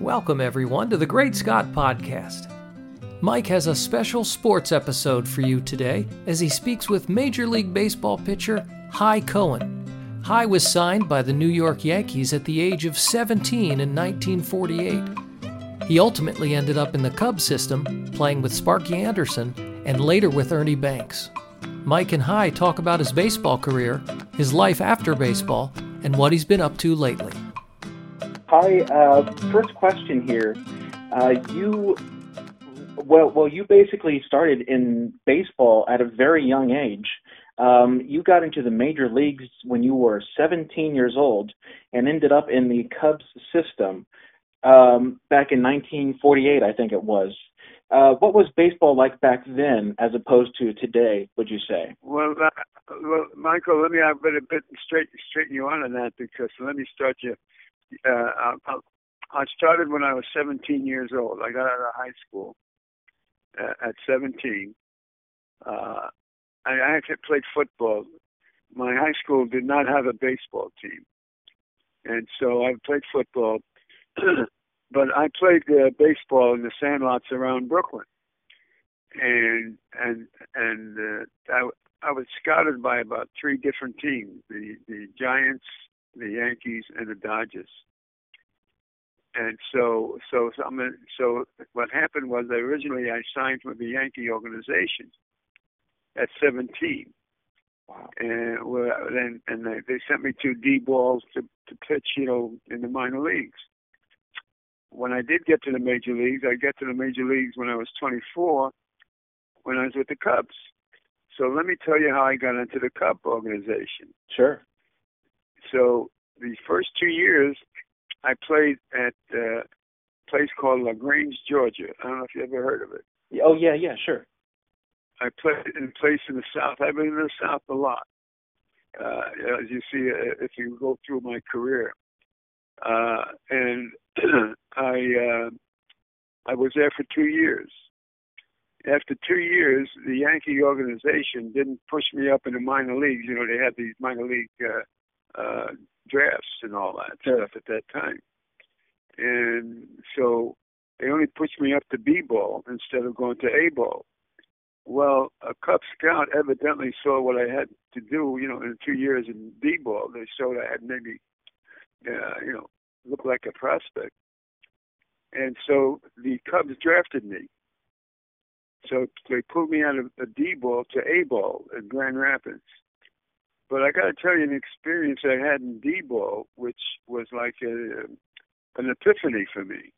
Welcome, everyone, to the Great Scott Podcast. Mike has a special sports episode for you today as he speaks with Major League Baseball pitcher Hy Cohen. Hy was signed by the New York Yankees at the age of 17 in 1948. He ultimately ended up in the Cubs system, playing with Sparky Anderson and later with Ernie Banks. Mike and Hy talk about his baseball career, his life after baseball, and what he's been up to lately. Hy, uh, first question here. Uh, you, well, well, you basically started in baseball at a very young age. Um, you got into the major leagues when you were 17 years old and ended up in the Cubs system um, back in 1948, I think it was. Uh, what was baseball like back then, as opposed to today? Would you say? Well, uh, well, Michael, let me have a bit, straight, straighten you on on that because let me start you uh, I started when I was 17 years old. I got out of high school uh, at 17. Uh, I actually played football. My high school did not have a baseball team, and so I played football. but I played uh, baseball in the sandlots around Brooklyn, and and and uh, I I was scouted by about three different teams: the the Giants, the Yankees and the Dodgers. And so, so, so, I'm so what happened was originally I signed with the Yankee organization at 17. Wow. And well, then and they, they sent me to D balls to to pitch, you know, in the minor leagues. When I did get to the major leagues, I got to the major leagues when I was 24, when I was with the Cubs. So let me tell you how I got into the Cub organization. Sure. So the first two years, I played at a place called LaGrange, Georgia. I don't know if you ever heard of it. Oh yeah, yeah, sure. I played in a place in the South. I've been in the South a lot. Uh, as you see, uh, if you go through my career, uh, and I uh, I was there for two years. After two years, the Yankee organization didn't push me up in the minor leagues. You know, they had these minor league uh, drafts and all that stuff at that time. And so they only pushed me up to B ball instead of going to A ball. Well, a Cub scout evidently saw what I had to do, you know, in two years in B ball. They showed I had maybe, uh, you know, looked like a prospect. And so the Cubs drafted me. So they pulled me out of a D ball to A ball in Grand Rapids. But I got to tell you an experience I had in D-ball, which was like a, an epiphany for me.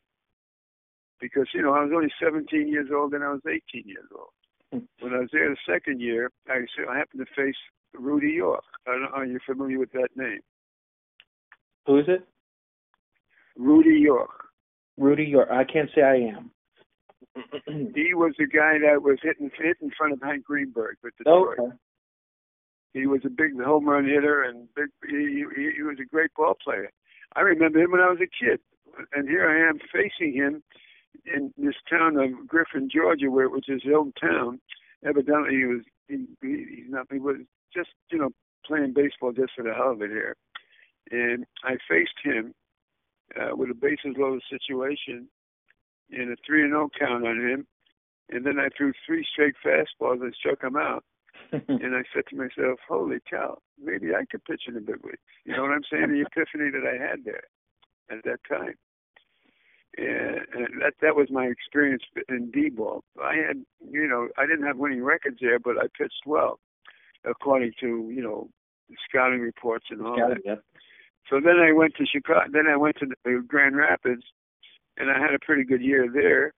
Because, you know, I was only 17 years old and I was 18 years old. Hmm. When I was there the second year, I, I happened to face Rudy York. I don't, are you familiar with that name? Who is it? Rudy York. Rudy York. I can't say I am. he was the guy that was hitting hit in front of Hank Greenberg with Detroit. Okay. He was a big home run hitter and big. He, he, he was a great ball player. I remember him when I was a kid, and here I am facing him in this town of Griffin, Georgia, where which is his hometown. Evidently, he was he, he, he's not he was just you know playing baseball just for the hell of it here, and I faced him uh, with a bases loaded situation in a three and zero oh count on him, and then I threw three straight fastballs and struck him out. and I said to myself, "Holy cow, maybe I could pitch in the big leagues." You know what I'm saying? The epiphany that I had there at that time, and, and that that was my experience in D-ball. I had, you know, I didn't have winning records there, but I pitched well, according to you know scouting reports and all scouting, that. Yep. So then I went to Chicago. Then I went to the Grand Rapids, and I had a pretty good year there.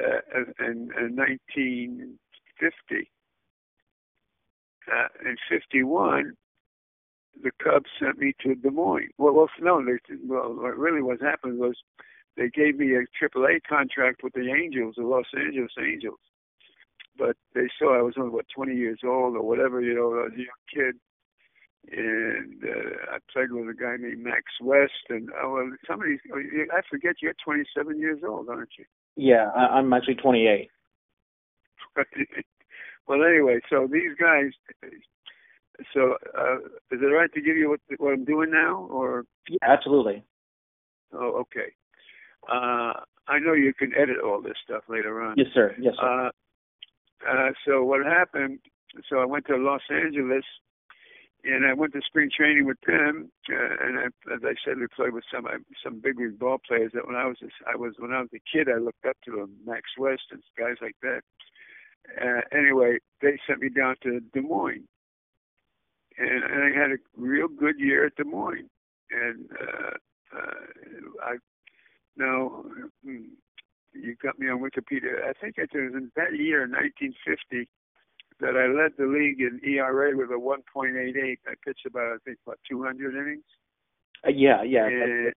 Uh, in, in 1950 uh, in '51, the Cubs sent me to Des Moines. Well, well, no, they, well, really what happened was they gave me a AAA contract with the Angels, the Los Angeles Angels. But they saw I was only what 20 years old or whatever, you know, I was a young kid, and uh, I played with a guy named Max West, and oh, well, somebody I forget you're 27 years old, aren't you? Yeah, I'm actually 28. Well, anyway, so these guys. So, uh, is it all right to give you what what I'm doing now, or? Yeah, absolutely. Oh, okay. Uh, I know you can edit all this stuff later on. Yes, sir. Yes, sir. Uh, uh, so what happened? So I went to Los Angeles, and I went to spring training with them. Uh, and I, as I said, we played with some some big league ball players. That when I was I was when I was a kid, I looked up to them, Max West and guys like that. Uh, anyway, they sent me down to Des Moines, and, and I had a real good year at Des Moines. And uh, uh, I now hmm, you got me on Wikipedia. I think it was in that year, 1950, that I led the league in ERA with a 1.88. I pitched about I think about 200 innings. Uh, yeah, yeah. And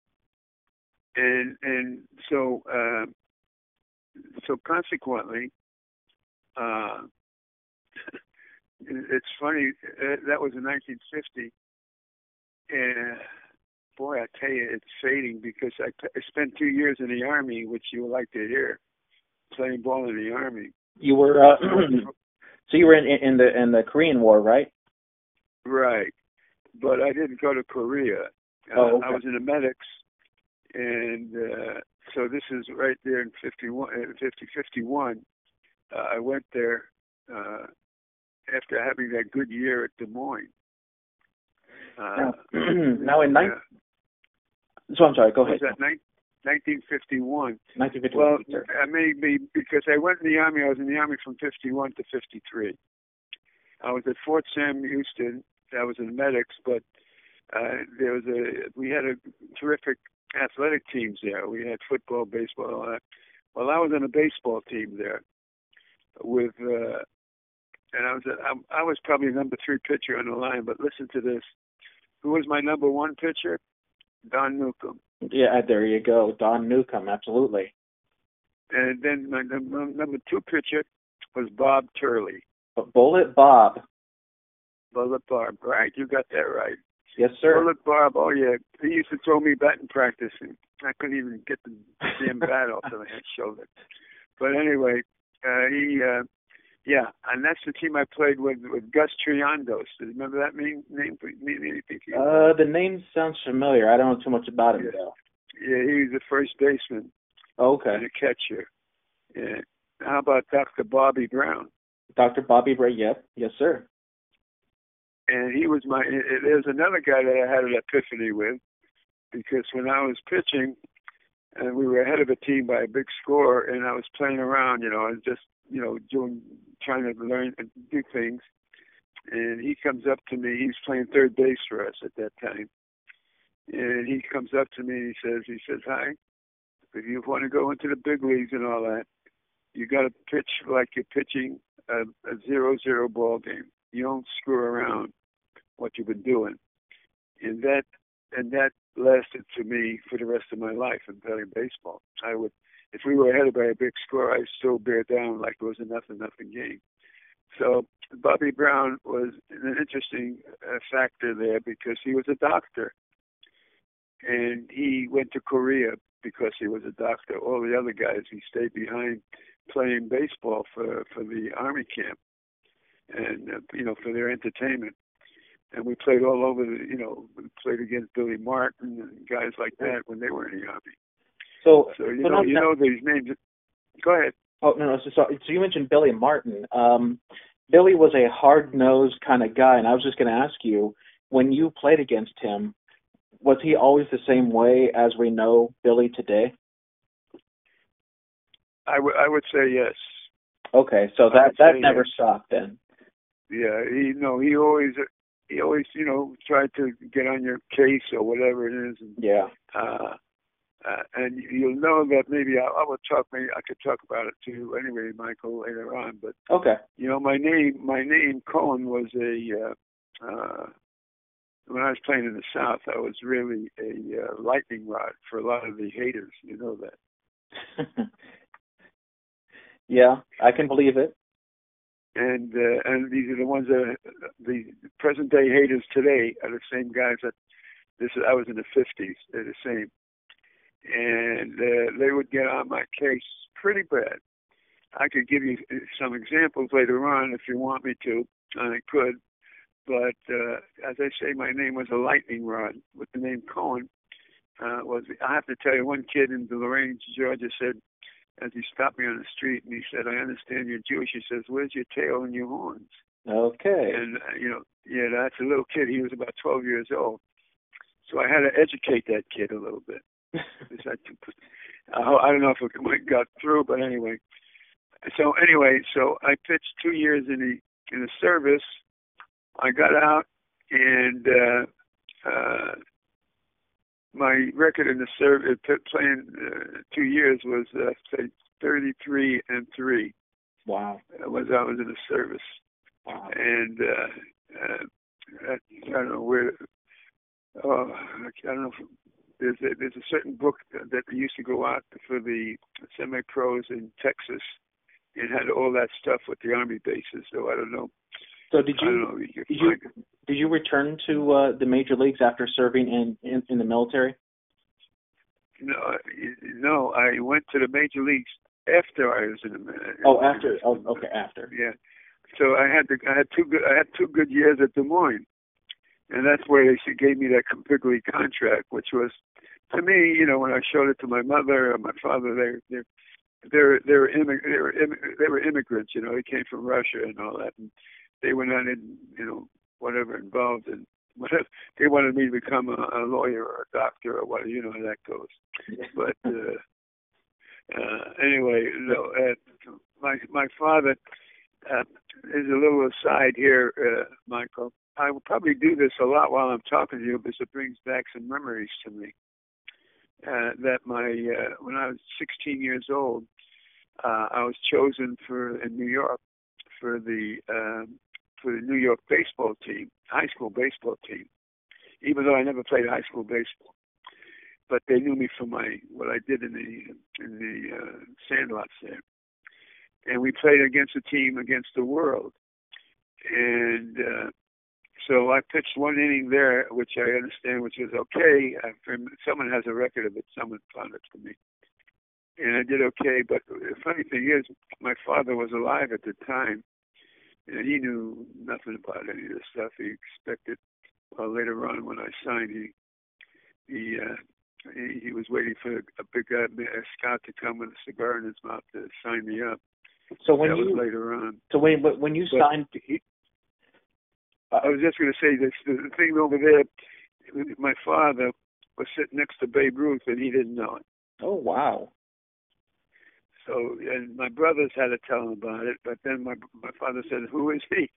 and, and so uh, so consequently, uh, it's funny uh, that was in 1950, and boy, I tell you, it's fading because I, I spent two years in the army, which you would like to hear, playing ball in the army. You were uh, so you were in in the in the Korean War, right? Right, but I didn't go to Korea. Uh, oh, okay. I was in the medics, and uh, so this is right there in 51, uh, 50, 51. Uh, I went there uh, after having that good year at Des Moines. Uh, now, now in nine, so I'm sorry. Go ahead. That 1951? 1951. Well, I may be because I went in the army. I was in the army from 51 to 53. I was at Fort Sam Houston. I was in medics, but uh, there was a we had a terrific athletic teams there. We had football, baseball, all that. Well, I was on a baseball team there with, uh, and I was I, I was probably number three pitcher on the line. But listen to this: who was my number one pitcher? Don Newcombe. Yeah, there you go, Don Newcombe, absolutely. And then my number, number two pitcher was Bob Turley. But Bullet Bob. Bullet Bob, right? You got that right. Yes, sir. Bullet Bob. Oh yeah, he used to throw me batting practice, and I couldn't even get the damn bat off of my shoulder. But anyway, uh, he uh, yeah, and that's the team I played with with Gus Triandos. Do you remember that name? Name mean anything to? Uh, the name sounds familiar. I don't know too much about him yeah. though. Yeah, he was a first baseman. Okay. And a catcher. Yeah. How about Dr. Bobby Brown? Dr. Bobby Brown. Yep. Yes, sir. And he was my. There's another guy that I had an epiphany with, because when I was pitching, and we were ahead of a team by a big score, and I was playing around, you know, and just you know doing trying to learn and do things. And he comes up to me. He's playing third base for us at that time. And he comes up to me and he says, he says, "Hi, if you want to go into the big leagues and all that, you got to pitch like you're pitching a, a zero-zero ball game. You don't screw around what you've been doing." And that and that lasted to me for the rest of my life in playing baseball. I would if we were ahead by a big score, I'd still bear down like it was a nothing nothing game. So Bobby Brown was an interesting uh, factor there because he was a doctor, and he went to Korea because he was a doctor. All the other guys, he stayed behind playing baseball for for the army camp, and uh, you know for their entertainment. And we played all over the, you know, we played against Billy Martin and guys like that when they were in the army. So, so you so know, you know these names. Go ahead. Oh no, no. So, so, so you mentioned Billy Martin. Um, Billy was a hard-nosed kind of guy, and I was just going to ask you, when you played against him, was he always the same way as we know Billy today? I would would say yes. Okay, so that that never yes. stopped then. Yeah, he no, he always he always you know tried to get on your case or whatever it is. And, yeah. Uh, uh, and you'll know that maybe I, I will talk. Maybe I could talk about it too. Anyway, Michael, later on. But okay, you know, my name, my name Cohen was a. Uh, uh, when I was playing in the South, I was really a uh, lightning rod for a lot of the haters. You know that. yeah, I can believe it. And uh, and these are the ones that the present day haters today are the same guys that this. I was in the fifties. They're the same and uh, they would get on my case pretty bad. I could give you some examples later on if you want me to, I could. But uh, as I say, my name was a lightning rod with the name Cohen, uh, was I have to tell you, one kid in Lagrange, Georgia, said as he stopped me on the street and he said, "I understand you're Jewish." He says, "Where's your tail and your horns?" Okay. And uh, you know, yeah, that's a little kid. He was about 12 years old, so I had to educate that kid a little bit. I, I don't know if it got through, but anyway. So anyway, so I pitched two years in the in the service. I got out and uh, uh, my record in the service playing uh, two years was uh, say 33 and three. Wow. Uh, was I was in the service. Wow. And uh, uh, I, I don't know where. Oh, I don't know. If, there's a, there's a certain book that used to go out for the semi-pros in Texas. It had all that stuff with the army bases. So I don't know. So did you, did you did you return to uh, the major leagues after serving in, in in the military? No, no. I went to the major leagues after I was in the. Military. Oh, after. Oh, okay, after. Yeah. So I had the, I had two good I had two good years at Des Moines, and that's where they gave me that big league contract, which was to me, you know, when I showed it to my mother or my father, they they they're they're immig- they were Im- they were immigrants, you know, they came from Russia and all that, and they were not in you know whatever involved in whatever they wanted me to become a, a lawyer or a doctor or whatever, you know how that goes. But uh, uh, anyway, no, uh, my my father uh, is a little aside here, uh, Michael. I will probably do this a lot while I'm talking to you because it brings back some memories to me. Uh, that my uh, when I was 16 years old, uh, I was chosen for in New York for the um, for the New York baseball team, high school baseball team. Even though I never played high school baseball, but they knew me for my what I did in the in the uh, sandlots there and we played against a team against the world. And uh, so I pitched one inning there, which I understand, which was okay. I, someone has a record of it. Someone found it for me, and I did okay. But the funny thing is, my father was alive at the time, and he knew nothing about any of this stuff. He expected uh, later on when I signed, he he uh, he, he was waiting for a big uh, a scout to come with a cigar in his mouth to sign me up. So when that you later on. so when when you But signed, he, I was just going to say this: the thing over there, my father was sitting next to Babe Ruth, and he didn't know it. oh wow, So, and my brothers had to tell him about it. But then my my father said, "Who is he?"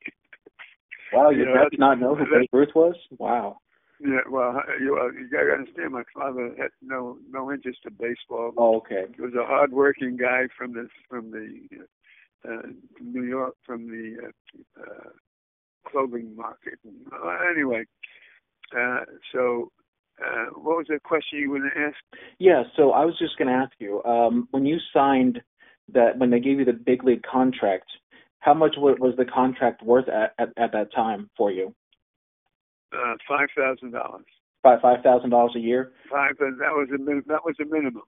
wow, You you, know, did not know who Babe Ruth was? Wow. yeah, well, you uh, you got to understand, my father had no no interest in baseball. Oh, okay. He was a hard-working guy from the from the uh, New York, from the uh, uh, clothing market. Uh, anyway, uh, so uh, what was the question you were going to ask? Yeah, so I was just going to ask you, um, when you signed that, when they gave you the big league contract, how much was the contract worth at, at, at that time for you? Uh, Five thousand dollars. Five five thousand dollars a year. Five. That was a min- that was a minimum.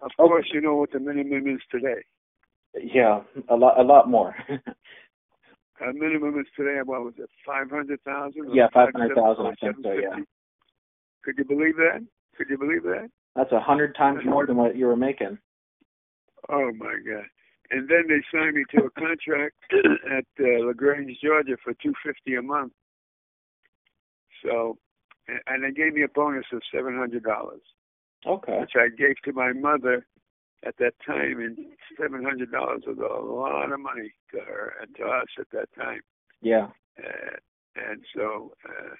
Of Okay. course, you know what the minimum is today. Yeah, a lot a lot more. A minimum is today. What was it? Five hundred thousand. Yeah, 500,000, I think so, yeah. Could you believe that? Could you believe that? That's a hundred times more than what you were making. Oh my God! And then they signed me to a contract at uh, Lagrange, Georgia, for two fifty a month. So, and- they gave me a bonus of seven hundred dollars, Okay. which I gave to my mother at that time. And seven hundred dollars was a lot of money to her and to us at that time. Yeah. Uh, and so, uh,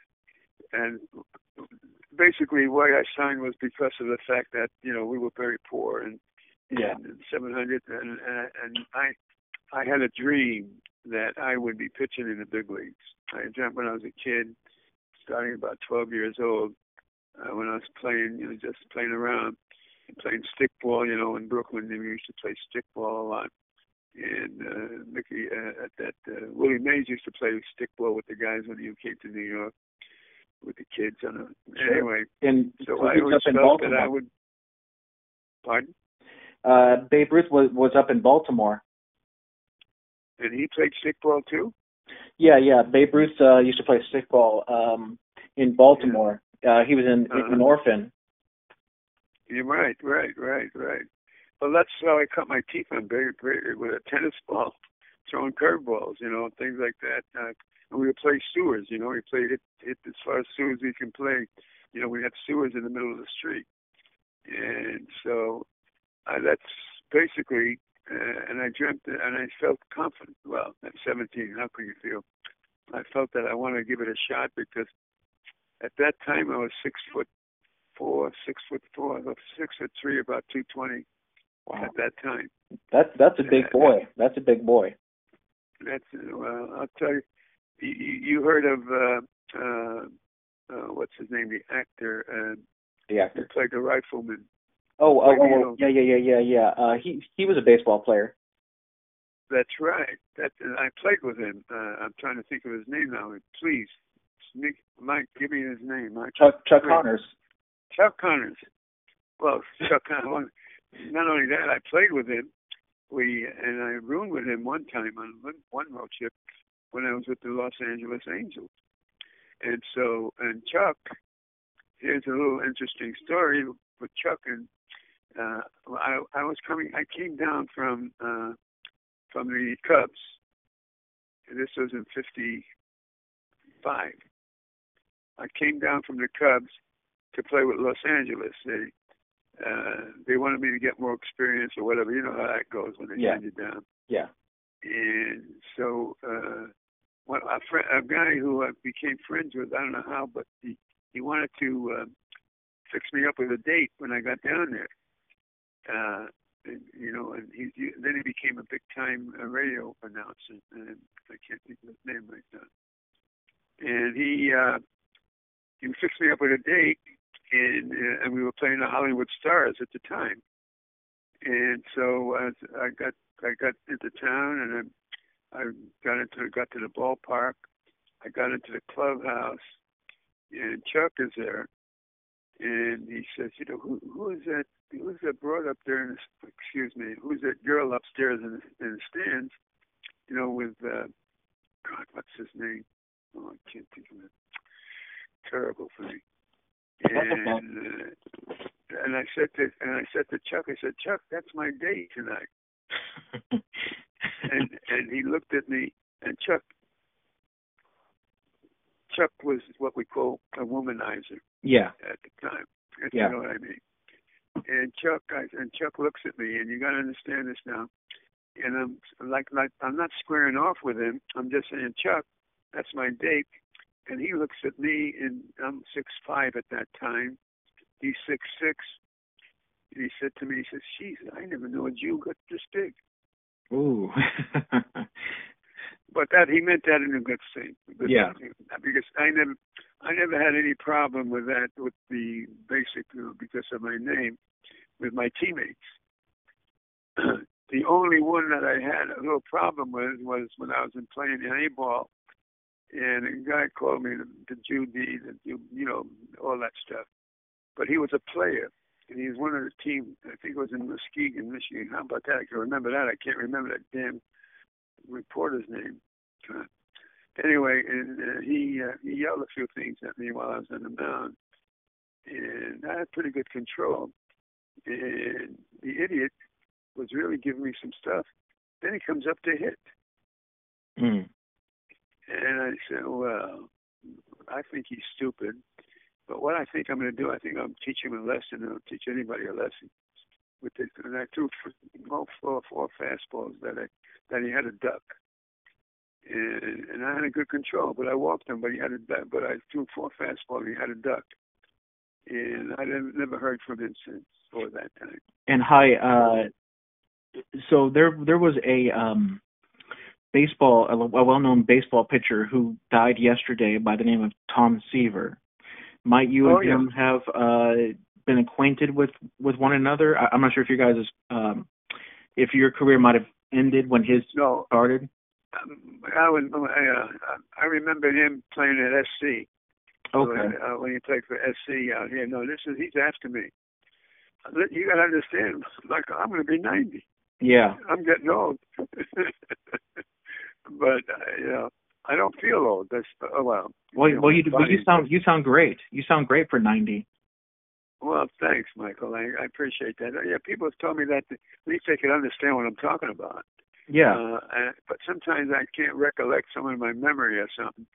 and basically, why I signed was because of the fact that you know we were very poor and Yeah. and 700 and and and I I had a dream that I would be pitching in the big leagues. I dreamt when I was a kid, starting about 12 years old, uh, when I was playing, you know, just playing around, playing stickball, you know, in Brooklyn. We used to play stickball a lot. And uh, Mickey uh, at that uh, Willie Mays used to play stickball with the guys when he came to New York with the kids. On a, Sure. anyway, And so I was up in that I Baltimore. would. Pardon? Uh, Babe Ruth was was up in Baltimore. And he played stickball too. Yeah, yeah. Babe Ruth uh, used to play stickball um, in Baltimore. Uh, he was in Uh-huh. an orphan. You're right, right, right, right. Well, that's how I cut my teeth on very with a tennis ball, throwing curveballs, you know, things like that. Uh, and we would play sewers, you know, we played hit as far as sewers we can play. You know, we had sewers in the middle of the street, and so uh, that's basically. Uh, and I dreamt and I felt confident. Well, at 17, how can you feel? I felt that I wanted to give it a shot because at that time I was six foot four, six foot four, six foot three, about two twenty. Wow. At that time. That's that's a big boy. That's a big boy. That's well, I'll tell you. You, you heard of uh, uh, uh, what's his name? The actor. Uh, the actor who played the rifleman. Oh, oh, oh, yeah, yeah, yeah, yeah, yeah. Uh, he he was a baseball player. That's right. That I played with him. Uh, I'm trying to think of his name now. Please, Mike, give me his name. Mike. Chuck Chuck Connors. Chuck Connors. Well, Chuck Connors. Not only that, I played with him. We and I roomed with him one time on one road trip when I was with the Los Angeles Angels. And so, and Chuck, here's a little interesting story with Chuck and uh, I, I was coming. I came down from uh, from the Cubs. This was in '55. I came down from the Cubs to play with Los Angeles. They uh, they wanted me to get more experience or whatever. You know how that goes when they yeah. send you down. Yeah. And so uh, one, a, friend, a guy who I became friends with, I don't know how, but he he wanted to uh, fix me up with a date when I got down there. Uh, and, you know, and he, he then he became a big time uh, radio announcer, and I can't think of his name right now. And he uh, he fixed me up with a date, and uh, and we were playing the Hollywood Stars at the time. And so as I got I got into town, and I I got into got to the ballpark. I got into the clubhouse, and Chuck is there, and he says, you know, who who is that? Who is that broad up there? In the, excuse me, who's that girl upstairs in the, in the stands? You know, with uh, God, what's his name? Oh, I can't think of it. Terrible for me. And uh, and I said to and I said to Chuck, I said, Chuck, that's my date tonight. and and he looked at me, and Chuck Chuck was what we call a womanizer. Yeah. At the time, if yeah. you know what I mean. And Chuck, I, and Chuck looks at me, and you got to understand this now. And I'm like, like, I'm not squaring off with him. I'm just saying, Chuck, that's my date. And he looks at me, and I'm six five at that time. He's six six. And he said to me, he says, "Jeez, I never knew a Jew got this big." Ooh. but that he meant that in a good sense. Good yeah. Thing. Because I never, I never had any problem with that with the basic uh, because of my name with my teammates. the only one that I had a little problem with was when I was in playing the A ball, and a guy called me the, the Judy, the you know all that stuff. But he was a player, and he was one of the team. I think it was in Muskegon, Michigan. How about that? I can remember that. I can't remember that damn reporter's name. Uh, anyway, and uh, he uh, he yelled a few things at me while I was on the mound, and I had pretty good control. And the idiot was really giving me some stuff. Then he comes up to hit. Mm. And I said, well, I think he's stupid. But what I think I'm going to do, I think I'm teach him a lesson. I'll teach anybody a lesson. With this, and I threw four, four, four fastballs that I that he had a duck, and, and I had a good control. But I walked him, but he had a duck. But I threw four fastballs, and he had a duck, and I never, heard from him since or that time. And hi, uh, so there there was a um baseball a, a well-known baseball pitcher who died yesterday by the name of Tom Seaver. Might you oh, and him yeah. have uh been acquainted with with one another? I, I'm not sure if you guys um if your career might have ended when his no. started. Um, I was I, uh, I remember him playing at SC. Okay. Uh, when he played for SC out here. No, this is he's after me. You got to understand, like I'm going to be 90. Yeah. I'm getting old. but uh, you know, I don't feel old. That's oh well. Well, you know, well, you well, you sound you sound great. You sound great for 90. Well, thanks, Michael. I, I appreciate that. Yeah, people have told me that at least they can understand what I'm talking about. Yeah. Uh, but sometimes I can't recollect some of my memory or something.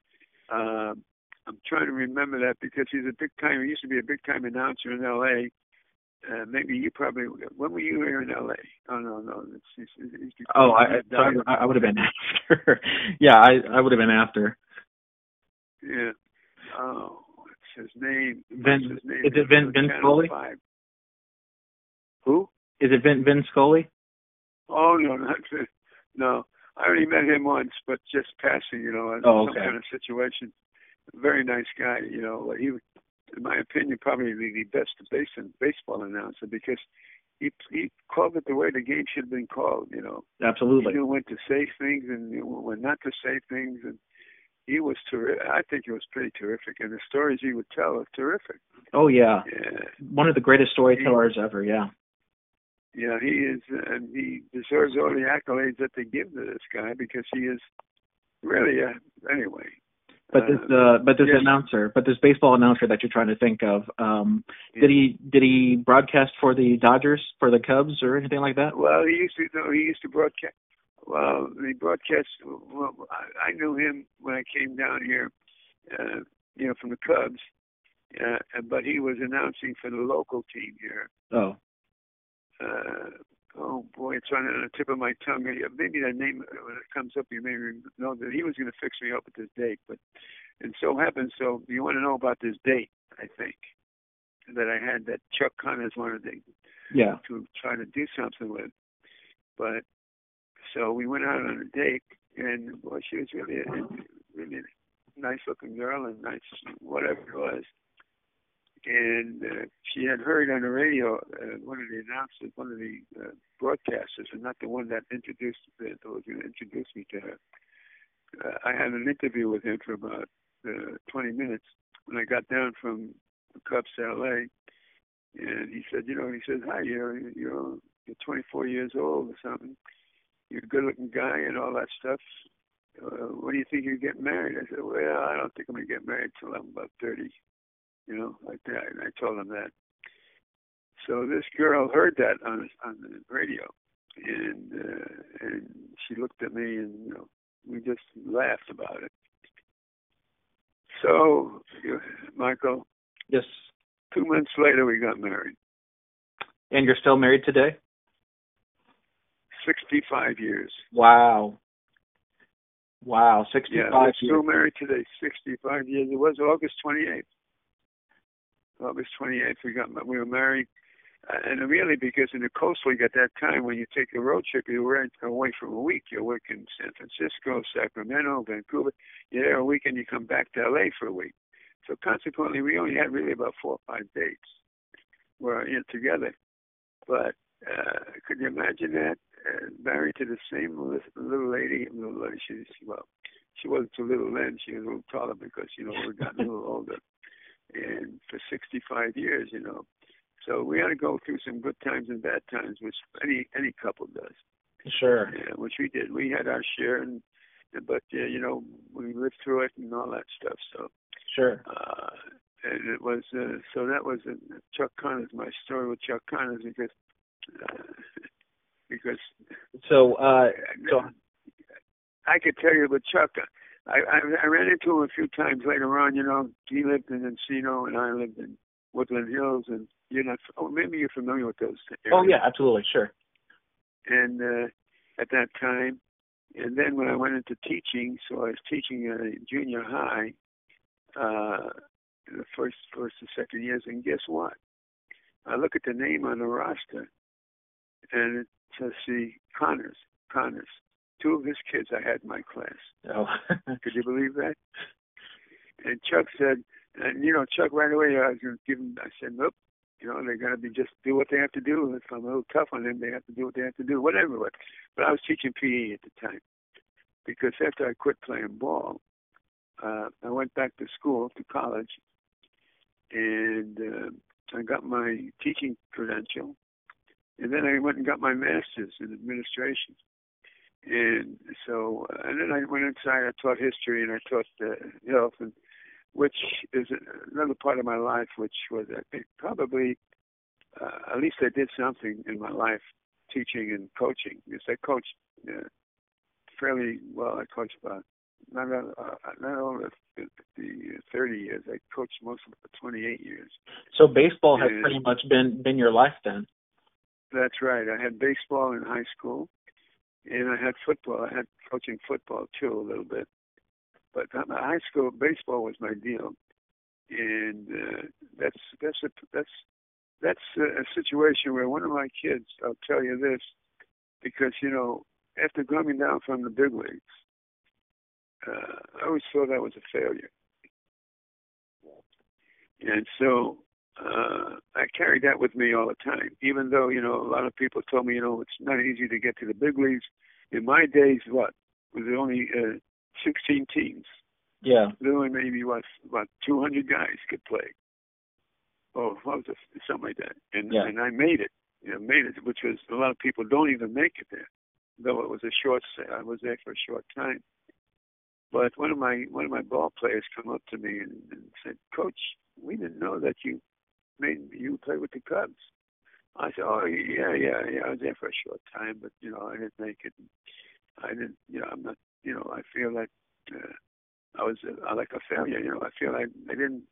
Uh, I'm trying to remember that because he's a big time. He used to be a big time announcer in L.A. Uh, maybe you probably. When were you here in L.A.? Oh no, no. It's, it's, it's, oh, I, I, I would have been after. yeah, I I would have been after. Yeah. Oh, what's his name? Vin, his name? Is it Vin Vin Scully? Who? Is it Vin Vin Scully? Oh no, not Vin. No, I only met him once, but just passing, you know, in oh, some kind of situation. Very nice guy, you know. He, in my opinion, probably the best baseball announcer because he he called it the way the game should have been called. You know, absolutely. He knew when to say things and when not to say things, and he was terrific. I think he was pretty terrific, and the stories he would tell are terrific. Oh yeah, yeah. one of the greatest storytellers he, ever. Yeah. Yeah, he is, and he deserves all the accolades that they give to this guy because he is really, uh, anyway. But this, uh, but this yes. announcer, but this baseball announcer that you're trying to think of, um, yeah. did he did he broadcast for the Dodgers, for the Cubs, or anything like that? Well, he used to. No, he used to broadcast. Well, the broadcast. Well, I, I knew him when I came down here, uh, you know, from the Cubs. Uh, but he was announcing for the local team here. Oh uh, oh boy, it's on the tip of my tongue. Maybe that name, when it comes up, you may know that he was going to fix me up at this date. But and so happens. So you want to know about this date? I think that I had that Chuck Connors wanted to yeah to try to do something with. But so we went out on a date, and boy, she was really a, really a nice looking girl and nice whatever it was and uh, she had heard on the radio uh, one of the announcers, one of the uh, broadcasters, and not the one that introduced that was going to introduce me to her. Uh, I had an interview with him for about uh, 20 minutes when I got down from the Cubs LA, and he said, you know, he says, hi, you're you're you're 24 years old or something. You're a good-looking guy and all that stuff. Uh, when do you think you get married? I said, well, I don't think I'm gonna get married till I'm about 30 you know, like that. And I told him that. So this girl heard that on on the radio, and uh, and she looked at me, and you know, we just laughed about it. So, Michael. Yes. Two months later, we got married. And you're still married today? 65 years. Wow. Wow, 65 yeah, we're years. still married today, 65 years. It was August 28th. August 28th, we got we were married, uh, and really because in the Coast League at that time, when you take a road trip, you were away for a week. You're working in San Francisco, Sacramento, Vancouver. You're there a week, and you come back to LA for a week. So consequently, we only had really about four or five dates you know, together. But uh, could you imagine that? Uh, married to the same little lady, little lady. She, well, she wasn't too little then. She was a little taller because you know we got a little older and for 65 years, you know. So we had to go through some good times and bad times, which any any couple does. Sure. Yeah, which we did. We had our share, and but uh, you know we lived through it and all that stuff. So. Sure. Uh, and it was uh, so that was uh, Chuck Connors. My story with Chuck Connors because uh, because so uh, so I could tell you, but Chuck, I, I I ran into him a few times later on. You know, he lived in Encino and I lived in Woodland Hills, and you're not. Oh, maybe you're familiar with those. Areas. Oh yeah, absolutely, sure. And uh, at that time, and then when I went into teaching, so I was teaching at junior high, uh, the first, first and second years, and guess what? I look at the name on the roster, and it says, "See Connors, Connors." Two of his kids I had in my class. Oh. Could you believe that? And Chuck said, and you know, Chuck right away, I was going to give him, I said, nope, you know, they're going to be just do what they have to do. If I'm a little tough on them, they have to do what they have to do, whatever. But, but I was teaching PE at the time because after I quit playing ball, uh, I went back to school, to college, and uh, I got my teaching credential. And then I went and got my master's in administration. And so, uh, and then I went inside. I taught history and I taught uh, health, and which is another part of my life, which was I think probably uh, at least I did something in my life, teaching and coaching. Because I coached uh, fairly well. I coached about not uh, not only the, the 30 years. I coached most of the 28 years. So baseball has pretty much been been your life then. That's right. I had baseball in high school, and I had football. I had coaching football too a little bit, but my high school baseball was my deal, and uh, that's that's a that's that's a, a situation where one of my kids. I'll tell you this, because you know after coming down from the big leagues, uh, I always thought that was a failure. And so uh, I carried that with me all the time, even though, you know, a lot of people told me, you know, it's not easy to get to the big leagues. In my days, what? Was it only uh, 16 teams? Yeah. There only maybe, what, about 200 guys could play. Oh, what was it? Something like that. And, yeah. and I made it. You know, made it, which was a lot of people don't even make it there, though it was a short. I was there for a short time. But one of my one of my ball players come up to me and, and said, "Coach, we didn't know that you made you play with the Cubs." I said, "Oh yeah, yeah, yeah. I was there for a short time, but you know, I didn't make it. I didn't, you know, I'm not, you know, I feel like uh, I was uh, like a failure. You know, I feel like I didn't.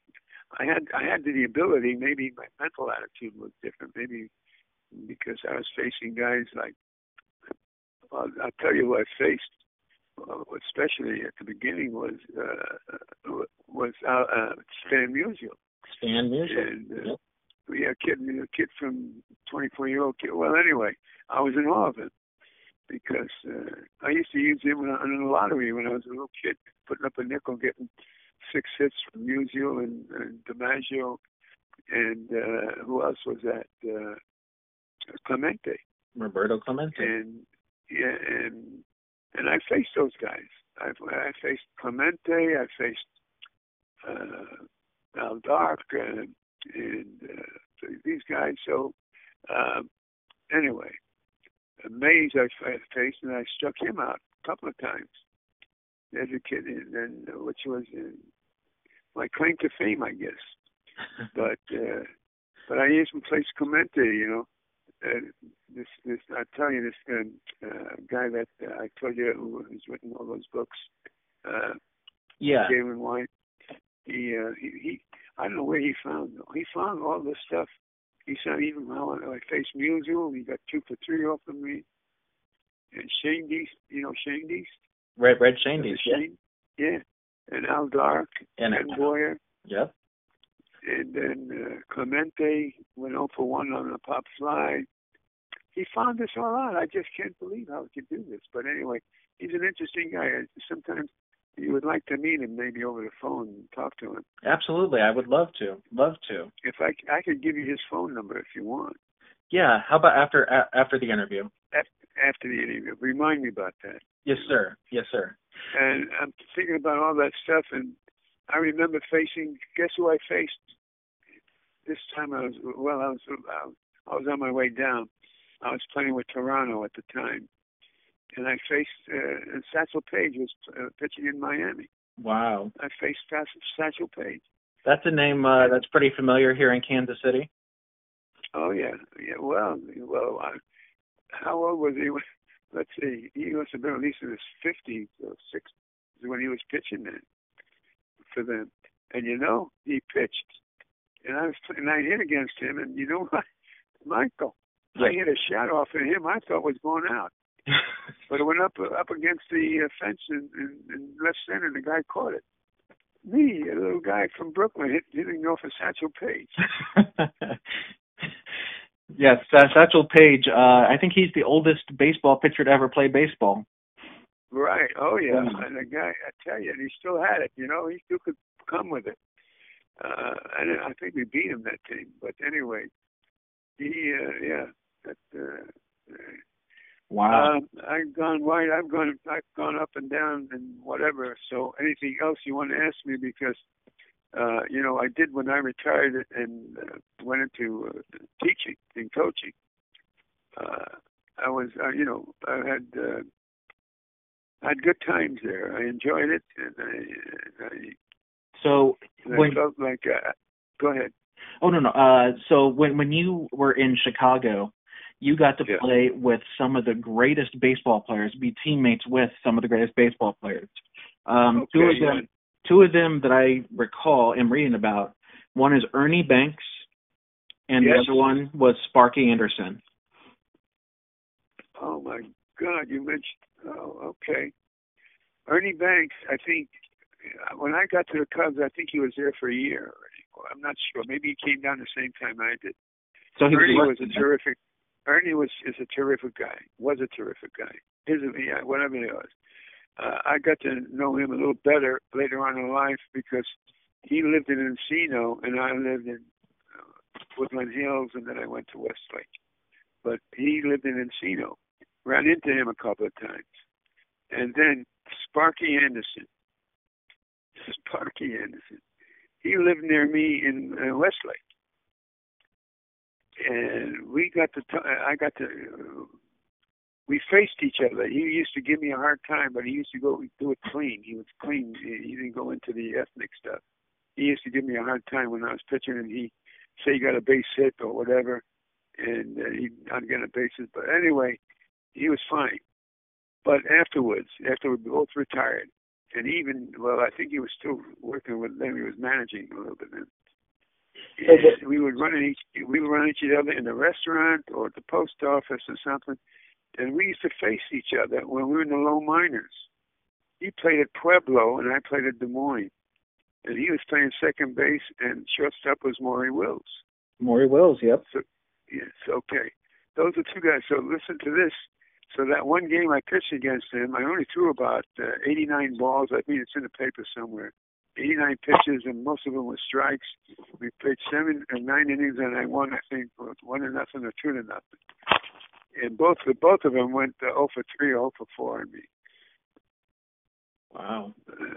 I had I had the ability. Maybe my mental attitude was different. Maybe because I was facing guys like I'll, I'll tell you who I faced uh, especially at the beginning, was uh, was uh, uh, Stan Musial. Musial. And, uh, yep. Yeah, kid, a kid from 24 year old kid. Well, anyway, I was in awe of him because uh, I used to use him when I, in the lottery when I was a little kid, putting up a nickel, getting six hits from Musial and, and DiMaggio, and uh, who else was that? Uh, Clemente. Roberto Clemente. And yeah, and and I faced those guys. I, I faced Clemente. I faced uh, Al Dark and, and uh, these guys. So um, anyway, Mays I faced, and I struck him out a couple of times as a kid, and then which was uh, my claim to fame, I guess. but uh, but I even placed Clemente, you know, uh, this this I tell you this uh, uh, guy that uh, I told you who has written all those books. Uh, yeah. Galen White. He uh, he he. I don't know where he found he found all this stuff. He said even how I faced he got two for three off of me. And Schoendienst, you know Schoendienst? Red Red Schoendienst, yeah. yeah. And Al Dark and Ed Boyer. Yep. And then uh, Clemente went 0 for 1 on a pop slide. he found this all out. I just can't believe how he could do this. But anyway, he's an interesting guy. Sometimes you would like to meet him, maybe over the phone and talk to him. Absolutely, I would love to. Love to. If I I could give you his phone number if you want. Yeah. How about after after the interview? After the interview, remind me about that. Yes, sir. Yes, sir. And I'm thinking about all that stuff, and I remember facing. Guess who I faced? This time I was well. I was I was on my way down I was playing with Toronto at the time, and I faced uh, Satchel Paige was uh, pitching in Miami. Wow. I faced Satchel Paige. That's a name uh, that's pretty familiar here in Kansas City. Oh yeah, yeah. Well, well, I, how old was he? Let's see. He must have been at least in his fifties or sixties when he was pitching then for them. And you know, he pitched, and I was and I hit against him, and you know what, Michael, I hit a shot off of him I thought was going out. but it went up up against the uh, fence in, in, in left center, and the guy caught it. Me, a little guy from Brooklyn, hit, hitting off a Satchel Paige. yes, uh, Satchel Paige. Uh, I think he's the oldest baseball pitcher to ever play baseball. Right. Oh yeah. yeah. And the guy, I tell you, he still had it. You know, he still could come with it. Uh, and I think we beat him that team. But anyway, he, uh, yeah, that, uh, wow. Um, I've gone wide. I've gone. I've gone up and down and whatever. So anything else you want to ask me? Because uh, you know, I did when I retired and uh, went into uh, teaching and coaching. Uh, I was, uh, you know, I had uh, had good times there. I enjoyed it, and I, I So And when I felt like, uh, go ahead. oh no no uh so when when you were in Chicago, you got to Yeah. play with some of the greatest baseball players, be teammates with some of the greatest baseball players. Um, two of them, yeah. two of them that I recall am reading about. One is Ernie Banks, and Yes. the other one was Sparky Anderson. Oh my God, you mentioned. Oh, okay. Ernie Banks, I think when I got to the Cubs, I think he was there for a year I'm not sure. Maybe he came down the same time I did. So he Ernie was, was a terrific. Ernie was is a terrific guy. Was a terrific guy. His yeah, whatever he was. Uh, I got to know him a little better later on in life because he lived in Encino and I lived in uh, Woodland Hills, and then I went to Westlake. But he lived in Encino. Ran into him a couple of times, and then Sparky Anderson. Sparky Anderson. He lived near me in uh, Westlake and we got to. T- I got to. Uh, we faced each other. He used to give me a hard time, but he used to go do it clean. He was clean. He didn't go into the ethnic stuff. He used to give me a hard time when I was pitching, and he say he got a base hit or whatever, and uh, he not get a bases. But anyway, he was fine. But afterwards, after we both retired, and even well, I think he was still working with them. He was managing a little bit then. And we would run in each we would run each other in the restaurant or at the post office or something. And we used to face each other when we were in the low minors. He played at Pueblo and I played at Des Moines. And he was playing second base and shortstop was Maury Wills. Maury Wills. Yep. So yes, okay. Those are two guys. So listen to this. So that one game I pitched against him, I only threw about uh, 89 balls. I mean, it's in the paper somewhere. 89 pitches, and most of them were strikes. We played seven and nine innings, and I won, I think, one to nothing or two to nothing. And both the both of them went uh, 0 for 3 0 for 4 on me. Wow. Uh,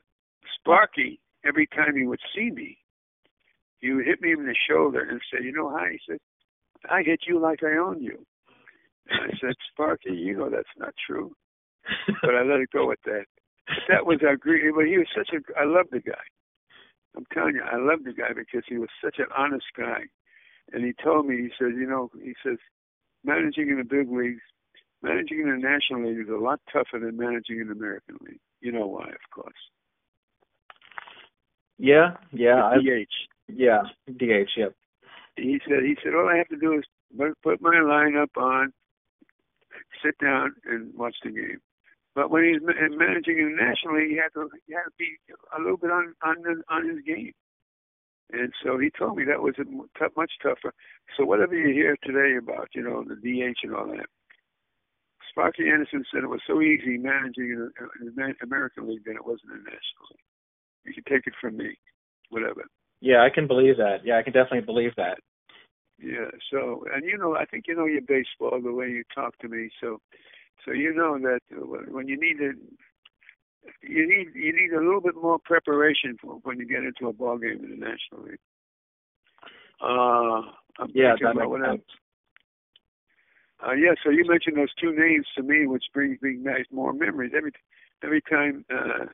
Sparky, every time he would see me, he would hit me in the shoulder and say, "You know, how?" He said, "I hit you like I own you." And I said, "Sparky, you know that's not true." But I let it go at that. That was our great. But he was such a. I love the guy. I'm telling you, I love the guy because he was such an honest guy. And he told me, he says, you know, he says, managing in the big leagues, managing in the National League is a lot tougher than managing in the American League. You know why, of course. Yeah. Yeah. I, The DH. yeah. DH. Yep. He said, he said, all I have to do is put my lineup on, sit down, and watch the game. But when he's ma- managing internationally, he had to he had to be a little bit on on on his game. And so he told me that was a much tougher. So whatever you hear today about, you know, the DH and all that, Sparky Anderson said it was so easy managing in the, in the American League than it was in the National League. You can take it from me, whatever. Yeah, I can believe that. Yeah, I can definitely believe that. Yeah. So, and you know, I think you know your baseball the way you talk to me. So, so you know that when you need to, you need you need a little bit more preparation for when you get into a ball game in the National League. Uh, I'm Yeah, that about makes sense. Uh, yeah, so you mentioned those two names to me, which brings me nice more memories. Every every time, uh,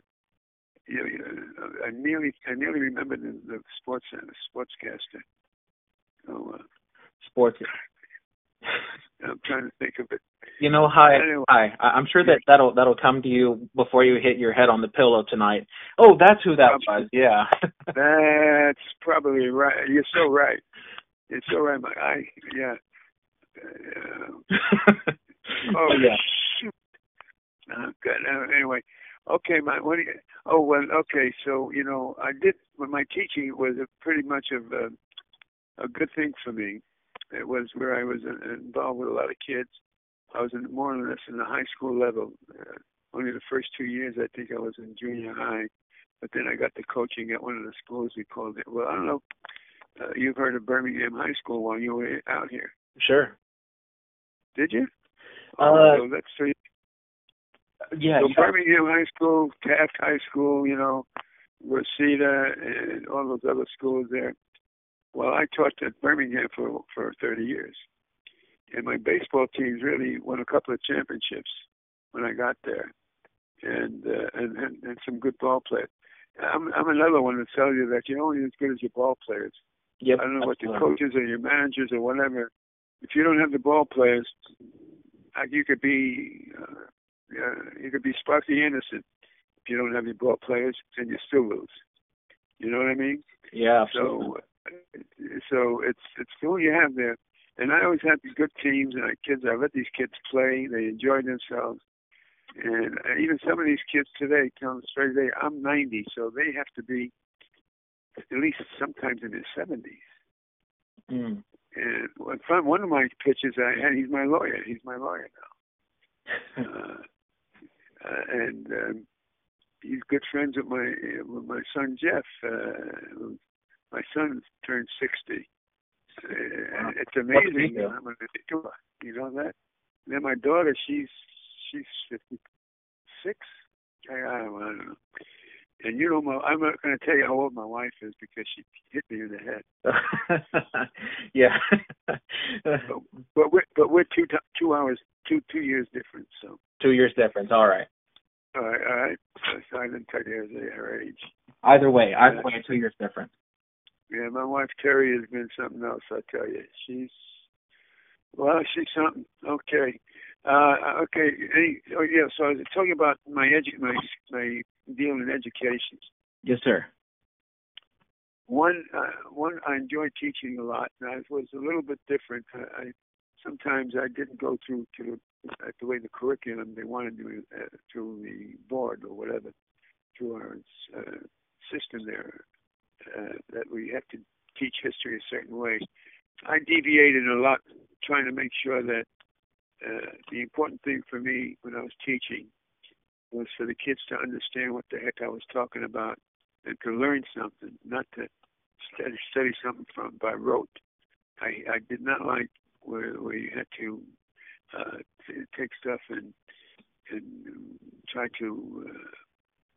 you know, you know, I nearly I nearly remember the, the sports uh, sportscaster. So, uh, Sports. I'm trying to think of it. You know, hi, Anyway. hi. I'm sure that that'll that'll come to you before you hit your head on the pillow tonight. Oh, that's who that was. Yeah. That's probably right. You're so right. You're so right. I yeah. Uh, oh yeah. shoot. Oh, good. Uh, anyway, okay, my what? Do you, oh well, okay. So you know, I did. When my teaching was a pretty much of a, a good thing for me. It was where I was uh, involved with a lot of kids. I was in more or less in the high school level. Uh, only the first two years, I think, I was in junior high. But then I got the coaching at one of the schools. We called it. Well, I don't know. Uh, you've heard of Birmingham High School while you were out here, Sure. did you? Uh, oh, so that's so Yeah. So you- Birmingham High School, Taft High School, you know, Reseda, and all those other schools there. Well, I taught at Birmingham for for 30 years, and my baseball teams really won a couple of championships when I got there, and uh, and, and and some good ball players. I'm I'm another one to tell you that you're only as good as your ball players. Yep. I don't know what absolutely. the coaches or your managers or whatever. If you don't have the ball players, uh, you could be uh, uh, you could be Sparky Anderson. If you don't have your ball players, then you still lose. You know what I mean? Yeah, absolutely. So, so it's it's who you have there. And I always had these good teams and I kids. I let these kids play. They enjoyed themselves. And uh, even some of these kids today, tell them straight away, I'm 90, so they have to be at least sometimes in their 70s. Mm. And one one of my pitches I had, he's my lawyer. He's my lawyer now. uh, uh, and um, he's good friends with my with my son Jeff. Uh, my son turned 60. Uh, it's amazing. I'm gonna. You know that? And then my daughter, she's she's 56. I, I, don't, I don't know. And you know, my, I'm not going to tell you how old my wife is because she hit me in the head. yeah. but, but we're but we're two two hours two two years difference. So two years difference. All right. All right. All right. So I didn't tell you her age. Either way, either way, two years difference. Yeah, my wife Terry has been something else. I tell you, she's well, she's something. Okay. Uh, okay. Any, oh yeah. So I was talking about my edu- my my deal in education. Yes, sir. One uh, one I enjoyed teaching a lot, and I was a little bit different. I, I sometimes I didn't go through to the, uh, the way the curriculum they wanted to uh, through the board or whatever through our uh, system there uh, that we have to teach history a certain way. I deviated a lot, trying to make sure that uh, the important thing for me when I was teaching was for the kids to understand what the heck I was talking about and to learn something, not to study, study something from by rote. I, I did not like where, where you had to uh, take stuff and and try to uh,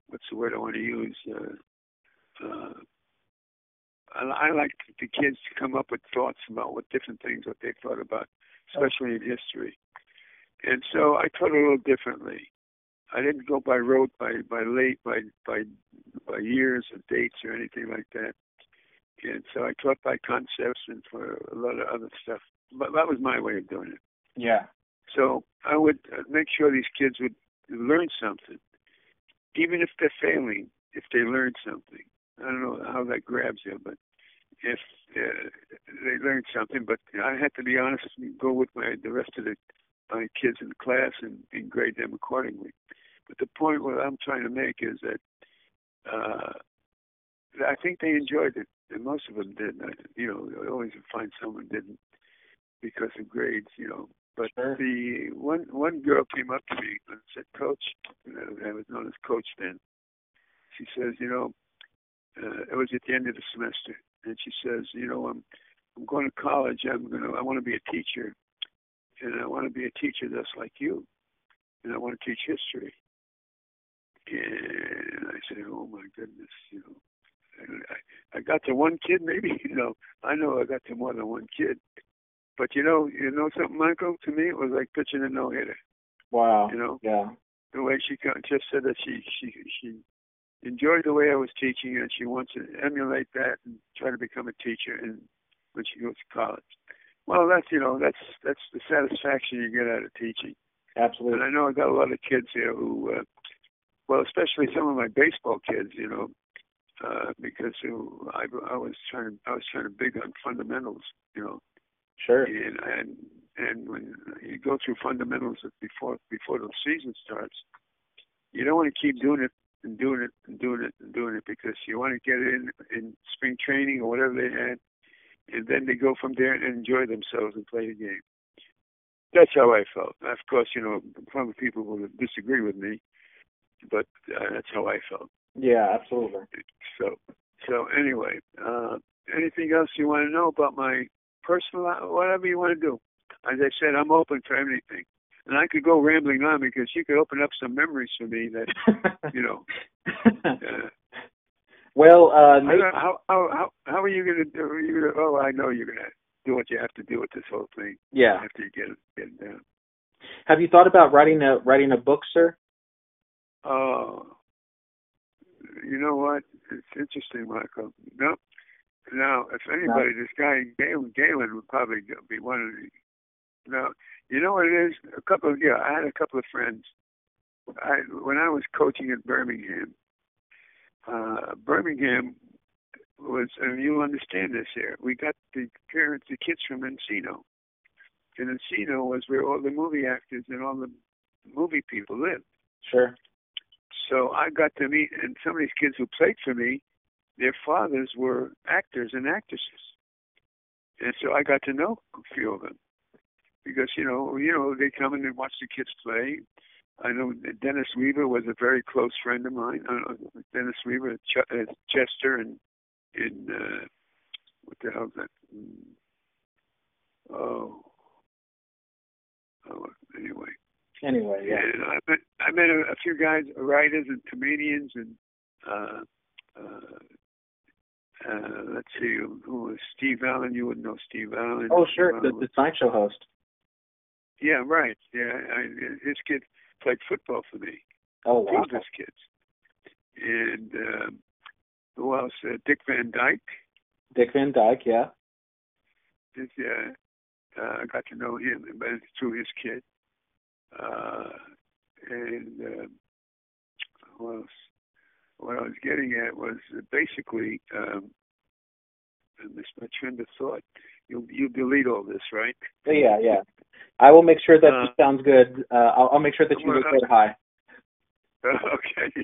what's the word I want to use. Uh, uh, I, I like the kids to come up with thoughts about what different things what they thought about, especially in history. And so I taught a little differently. I didn't go by rote, by by late, by by by years or dates or anything like that. And so I taught by concepts and for a lot of other stuff. But that was my way of doing it. Yeah. So I would uh, make sure these kids would learn something, even if they're failing. If they learn something, I don't know how that grabs you, but if uh, they learned something, but I had to be honest and go with my the rest of the my kids in the class and, and grade them accordingly. But the point what I'm trying to make is that uh, I think they enjoyed it, and most of them did. I, you know, I always find someone didn't because of grades, you know. But sure. the one one girl came up to me and said, "Coach," I was known as Coach then. She says, "You know, uh, it was at the end of the semester, and she says, you know, I'm I'm going to college. I'm gonna I want to be a teacher, and I want to be a teacher just like you, and I want to teach history." And I said, "Oh my goodness, you know." I, I got to one kid, maybe you know. I know I got to more than one kid, but you know, you know something, Michael. To me, it was like pitching a no hitter. Wow. You know. Yeah. The way she just said that she she she enjoyed the way I was teaching and she wants to emulate that and try to become a teacher and when she goes to college. Well, that's you know that's that's the satisfaction you get out of teaching. Absolutely. And I know I got a lot of kids here who, uh, well, especially some of my baseball kids, you know, uh, because who I, I was trying I was trying to big on fundamentals, you know. Sure. And and and when you go through fundamentals before before the season starts, you don't want to keep doing it and doing it and doing it and doing it because you want to get it in in spring training or whatever they had, and then they go from there and enjoy themselves and play the game. That's how I felt. Of course, you know, probably people will disagree with me, but uh, that's how I felt. Yeah, absolutely. So, so anyway, uh, anything else you want to know about my personal, whatever you want to do? As I said, I'm open for anything and I could go rambling on because you could open up some memories for me that you know. Uh, well, uh, how how how how are you gonna do? You gonna, oh, I know you're gonna do what you have to do with this whole thing. Yeah. After you get it get it down. Have you thought about writing a writing a book, sir? Oh, you know what? It's interesting, Michael. No, now if anybody, no. this guy Galen, Galen would probably be one of the. No, you know what it is? A couple of yeah, I had a couple of friends. I when I was coaching at Birmingham. Uh, Birmingham was, and you'll understand this here. We got the parents, the kids from Encino. And Encino was where all the movie actors and all the movie people lived. Sure. So I got to meet, and some of these kids who played for me, their fathers were actors and actresses, and so I got to know a few of them because you know, you know, they come in and watch the kids play. I know Dennis Weaver was a very close friend of mine. Uh, Dennis Weaver, Ch- uh, Chester, and in uh, what the hell is that? Oh, oh, anyway. Anyway, yeah. And I met I met a, a few guys, writers and comedians, and uh, uh, uh, let's see, who was Steve Allen? You wouldn't know Steve Allen. Oh, sure, the, the sideshow host. Yeah, right. Yeah, I, his kid played football for me. Oh, wow. Two of his kids. And um, who else? Uh, Dick Van Dyke. Dick Van Dyke, yeah. His, uh, uh, I got to know him, but through his kid. Uh, and uh, what else? What I was getting at was basically, um, I missed my trend of thought. You you delete all this, right? Yeah, yeah. I will make sure that uh, sounds good. Uh, I'll, I'll make sure that you well, look Hy. Okay.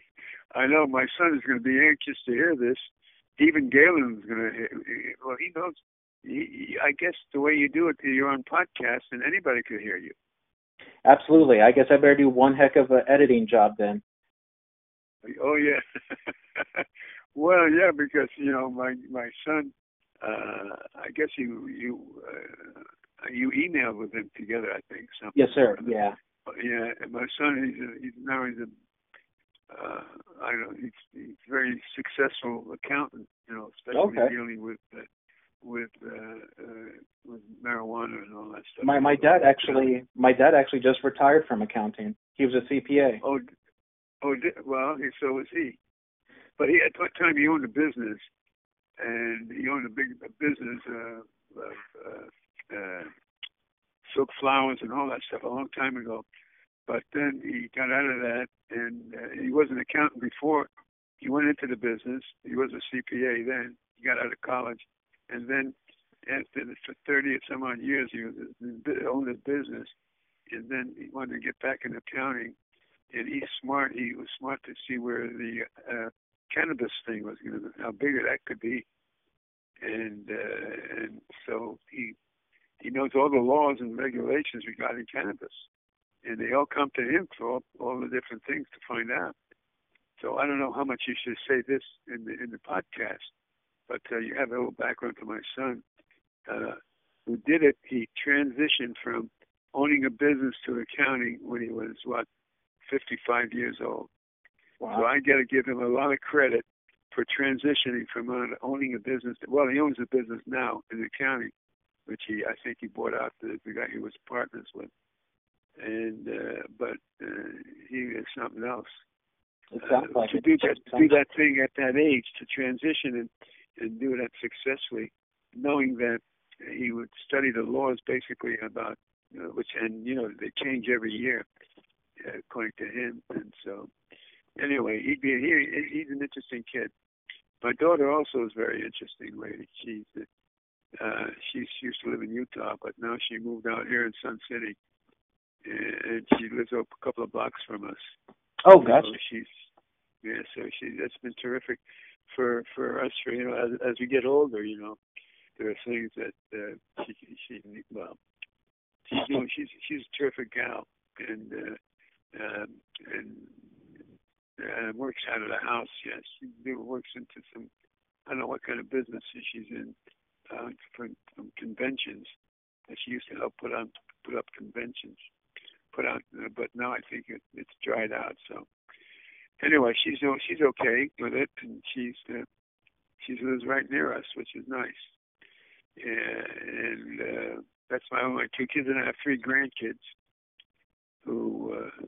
I know my son is going to be anxious to hear this. Even Galen is going to. Well, he knows. He, I guess the way you do it, you're on podcast, and anybody could hear you. Absolutely. I guess I better do one heck of an editing job then. Oh yeah. well, yeah, because you know my my son. Uh, I guess you you uh, you emailed with him together. I think something. Yes, sir. Yeah. Yeah, and my son, he's, a, he's now he's a uh, I don't know, he's, he's a very successful accountant, you know, especially okay. dealing with uh, with uh, uh, with marijuana and all that stuff. My my dad actually my dad actually just retired from accounting. He was a CPA. Oh, oh, well, so was he. But he at that time he owned a business, and he owned a big a business uh, of uh, uh, silk flowers and all that stuff a long time ago. But then he got out of that, and uh, he was an accountant before he went into the business. He was a CPA then. He got out of college, and then after the, for 30 or some odd years, he was, owned his business, and then he wanted to get back in accounting. And he's smart. He was smart to see where the uh, cannabis thing was going to, how big that could be, and uh, and so he he knows all the laws and regulations regarding cannabis and they all come to him for all, all the different things to find out. So I don't know how much you should say this in the in the podcast, but uh, you have a little background to my son, uh, who did it. He transitioned from owning a business to accounting when he was what 55 years old. Wow. So I got to give him a lot of credit for transitioning from owning a business. To, well, he owns a business now in the county, which he I think he bought out the, the guy he was partners with and uh, but uh, he is something else. It sounds uh, like to do that to do that thing at that age to transition and and do that successfully, knowing that he would study the laws basically about you know, which and you know they change every year uh, according to him, and so anyway he'd be he he's an interesting kid. My daughter also is very interesting lady. She's uh, she used to live in Utah, but now she moved out here in Sun City and she lives up a couple of blocks from us. Oh, gotcha. So she's yeah, so she that's been terrific for for us. For you know, as as we get older, you know, there are things that uh, she she well, she's doing. She's she's a terrific gal, and uh, um, and uh, works out of the house. Yes, she works into some. I don't know what kind of business she's in uh, for, for conventions. And she used to help put on put up conventions put out, uh, but now I think it, it's dried out. So anyway, she's she's okay with it, and she's uh, she lives right near us, which is nice. And uh, that's my only two kids, and I have three grandkids. Who uh,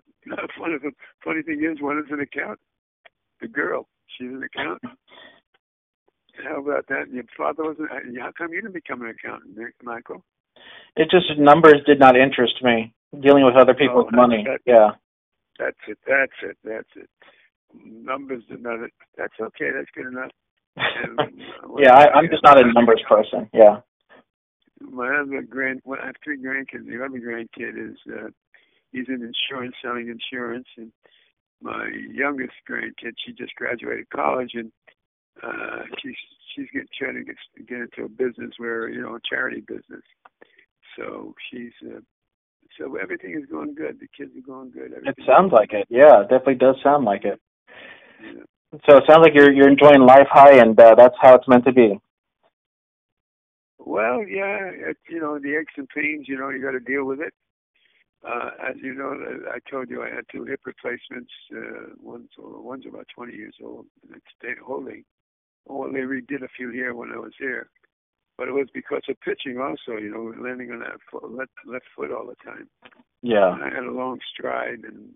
one of the funny thing is, one is an accountant. The girl, She's an accountant. How about that? Your father wasn't. How come you didn't become an accountant, Michael? It just numbers did not interest me. Dealing with other people's Oh, money. that- Yeah. That's it. That's it. That's it. Numbers did not. That's okay. That's good enough. And, uh, yeah, I, I'm just not a numbers person. Yeah. My other grand, well, I have three grandkids. The other grandkid is uh, he's in insurance, selling insurance, and my youngest grandkid, she just graduated college, and uh, she's she's getting trying to get get into a business where you know a charity business. So she's uh, so everything is going good. The kids are going good. It Everything sounds like it. Yeah, it definitely does sound like it. Yeah. So it sounds like you're you're enjoying life Hy, and uh, that's how it's meant to be. Well, yeah, it, you know the aches and pains. You know you got to deal with it. Uh, as you know, I told you I had two hip replacements. Uh, one's one's about 20 years old, and it's stayed holding. Well, they redid a few here when I was here, but it was because of pitching also. You know, landing on that foot, left, left foot all the time. Yeah. And I had a long stride, and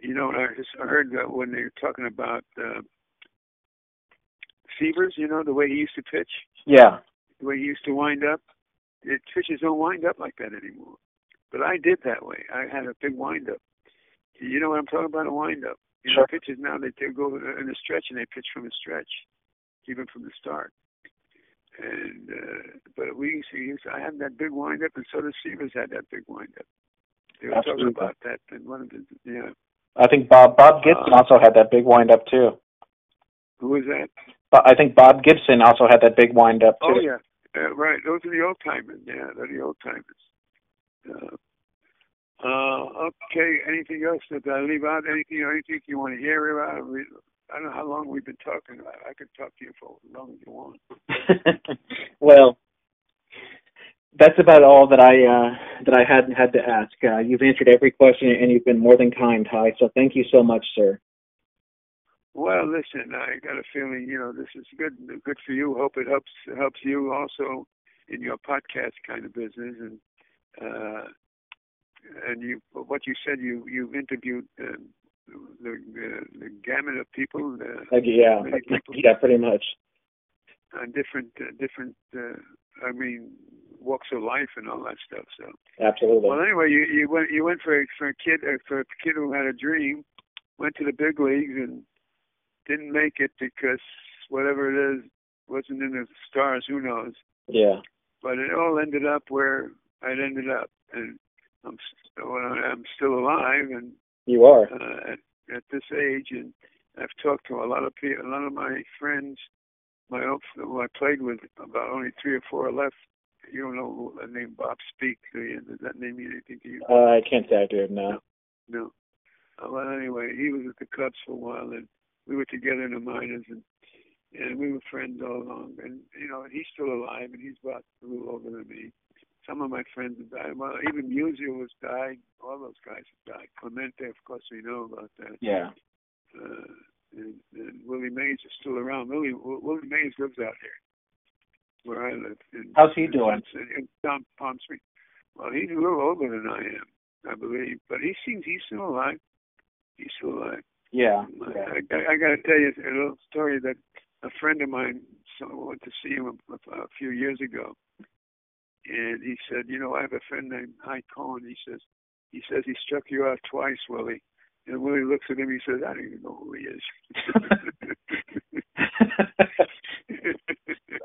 you know, I just I heard that when they were talking about uh, Seavers. You know, the way he used to pitch Yeah. the way he used to wind up. It, pitchers don't wind up like that anymore. But I did that way. I had a big wind up. You know what I'm talking about? A wind up. You Sure. know, pitchers now they, they go in a stretch and they pitch from a stretch, even from the start. And uh, but we used to use. I had that big wind up, and so the Seavers had that big wind up. They were Absolutely. talking about that in one of the yeah. I think Bob Bob Gibson also had that big wind up too. Who was that? But I think Bob Gibson also had that big wind up too. Oh yeah, uh, right. Those are the old timers. Yeah, they're the old timers. Uh, uh, okay. Anything else that I leave out? Anything? Anything you want to hear about? I don't know how long we've been talking. about. I could talk to you for as long as you want. well, that's about all that I uh, that I had had to ask. Uh, you've answered every question, and you've been more than kind, Hy. So thank you so much, sir. Well, listen. I got a feeling. You know, this is good. Good for you. Hope it helps helps you also in your podcast kind of business and. Uh and you, what you said, you you interviewed uh, the, the the gamut of people, uh, yeah, people. yeah, pretty much. on different uh, different uh, I mean walks of life and all that stuff. So Absolutely. well, anyway, you you went you went for a, for a kid uh, for a kid who had a dream, went to the big leagues and didn't make it because whatever it is wasn't in the stars. Who knows? yeah. But it all ended up where it ended up, and I'm st- well, I'm still alive and You are. uh, at, at this age, and I've talked to a lot of people, a lot of my friends, my old, who I played with, about only three or four left. You don't know the name Bob Speake, do you? Does that name mean anything to you? Uh, I can't say I do now. No. Uh, well, anyway, he was at the Cubs for a while, and we were together in the minors, and and we were friends all along. And you know, he's still alive, and he's about a little older than me. Some of my friends have died. Well, even Musial has died. All those guys have died. Clemente, of course, we know about that. Yeah. Uh, and, and Willie Mays is still around. Willie Willie Mays lives out here, where I live. In, How's he in, doing? In, in Palm, Palm Springs. Well, he's a little older than I am, I believe, but he seems he's still alive. He's still alive. Yeah. I, I, I got to tell you a little story that a friend of mine so I went to see him a, a few years ago, and he said, "You know, I have a friend named Hy Cohen." He says, "He says he struck you out twice, Willie." And Willie looks at him. He says, "I don't even know who he is."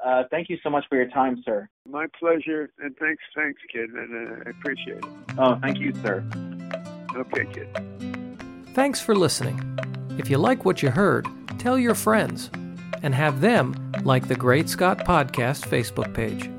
uh, thank you so much for your time, sir. My pleasure, and thanks, thanks, kid, and uh, I appreciate it. Oh, thank you, sir. Okay, kid. Thanks for listening. If you like what you heard, tell your friends and have them like the Great Scott Podcast Facebook page.